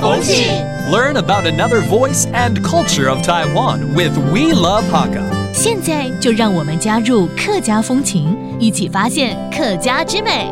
风情，learn about another voice and culture of Taiwan with We Love Hakka。现在就让我们加入客家风情，一起发现客家之美。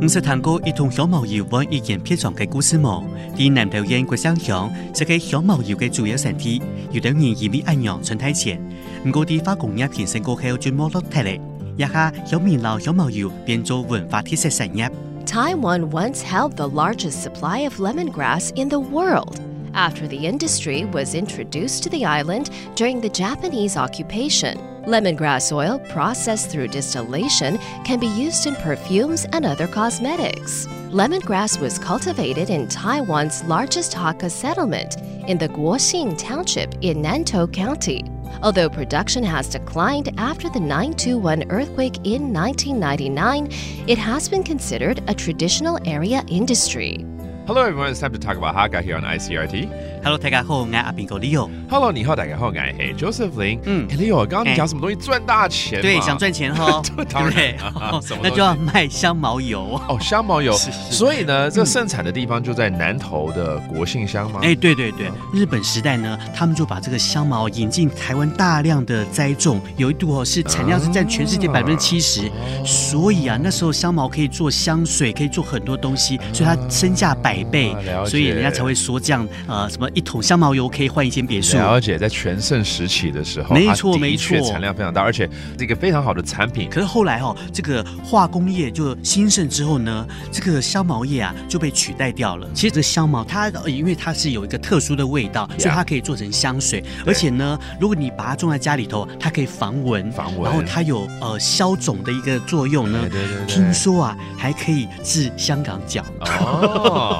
唔是堂哥一同小毛友玩一件片庄嘅故事嘛？伫南投因国乡乡，这个小毛友嘅主要身体，有两人移民按羊创太钱。唔过伫化工业转型过后就冇落睇嘞，一下乡米老小毛友变做文化创意产业。Taiwan once held the largest supply of lemongrass in the world after the industry was introduced to the island during the Japanese occupation. Lemongrass oil, processed through distillation, can be used in perfumes and other cosmetics. Lemongrass was cultivated in Taiwan's largest Hakka settlement in the Guoxing Township in Nantou County. Although production has declined after the 921 earthquake in 1999, it has been considered a traditional area industry. Hello, everyone. It's time to talk about Haga here on ICRT. Hello，大家好，我阿边哥 Leo。Hello，你好，大家好，我系 Joseph l i n 嗯，Leo，刚刚你讲什么东西赚大钱？对，想赚钱哈，对不 那就要卖香茅油哦。香茅油，所以呢，这盛产的地方就在南投的国姓乡吗？哎，对对对，日本时代呢，他们就把这个香茅引进台湾，大量的栽种，有一度哦是产量是占全世界百分之七十。所以啊，那时候香茅可以做香水，可以做很多东西，所以它身价百。百倍，所以人家才会说这样，呃，什么一桶香茅油可以换一间别墅。了解，在全盛时期的时候，没错，没错，产量非常大，而且这个非常好的产品。可是后来哈，这个化工业就兴盛之后呢，这个香茅叶啊就被取代掉了。其实这香茅它因为它是有一个特殊的味道，所以它可以做成香水。而且呢，如果你把它种在家里头，它可以防蚊，防蚊。然后它有呃消肿的一个作用呢。对对对。听说啊，还可以治香港脚。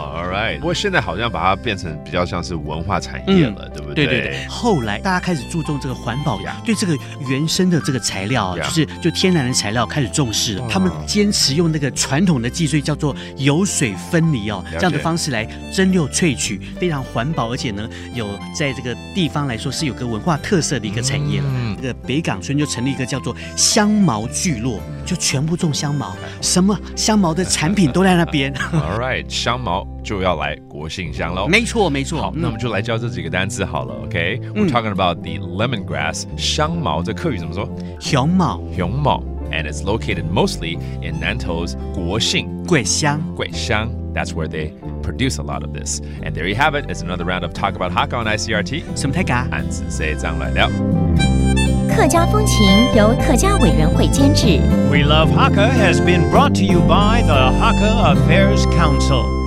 All right，不过现在好像把它变成比较像是文化产业了，对不对？对对对。后来大家开始注重这个环保呀，对这个原生的这个材料，就是就天然的材料开始重视。他们坚持用那个传统的技术，叫做油水分离哦，这样的方式来蒸馏萃取，非常环保，而且呢有在这个地方来说是有个文化特色的一个产业。嗯，这个北港村就成立一个叫做香茅聚落，就全部种香茅，什么香茅的产品都在那边。All right，香茅。就要来国姓乡喽。没错，没错。好，那我们就来教这几个单词好了，OK？We're、嗯 talking about the lemongrass，香茅，这客语怎么说？香茅熊茅，and it's located mostly in Nanto's 国姓桂香。桂乡。That's where they produce a lot of this. And there you have it. It's another round of Talk About Hakka on ICRT. 什么太嘎？按子 say 这样来聊。客家风情由客家委员会监制。 We Love Hakka has been brought to you by the Hakka Affairs Council.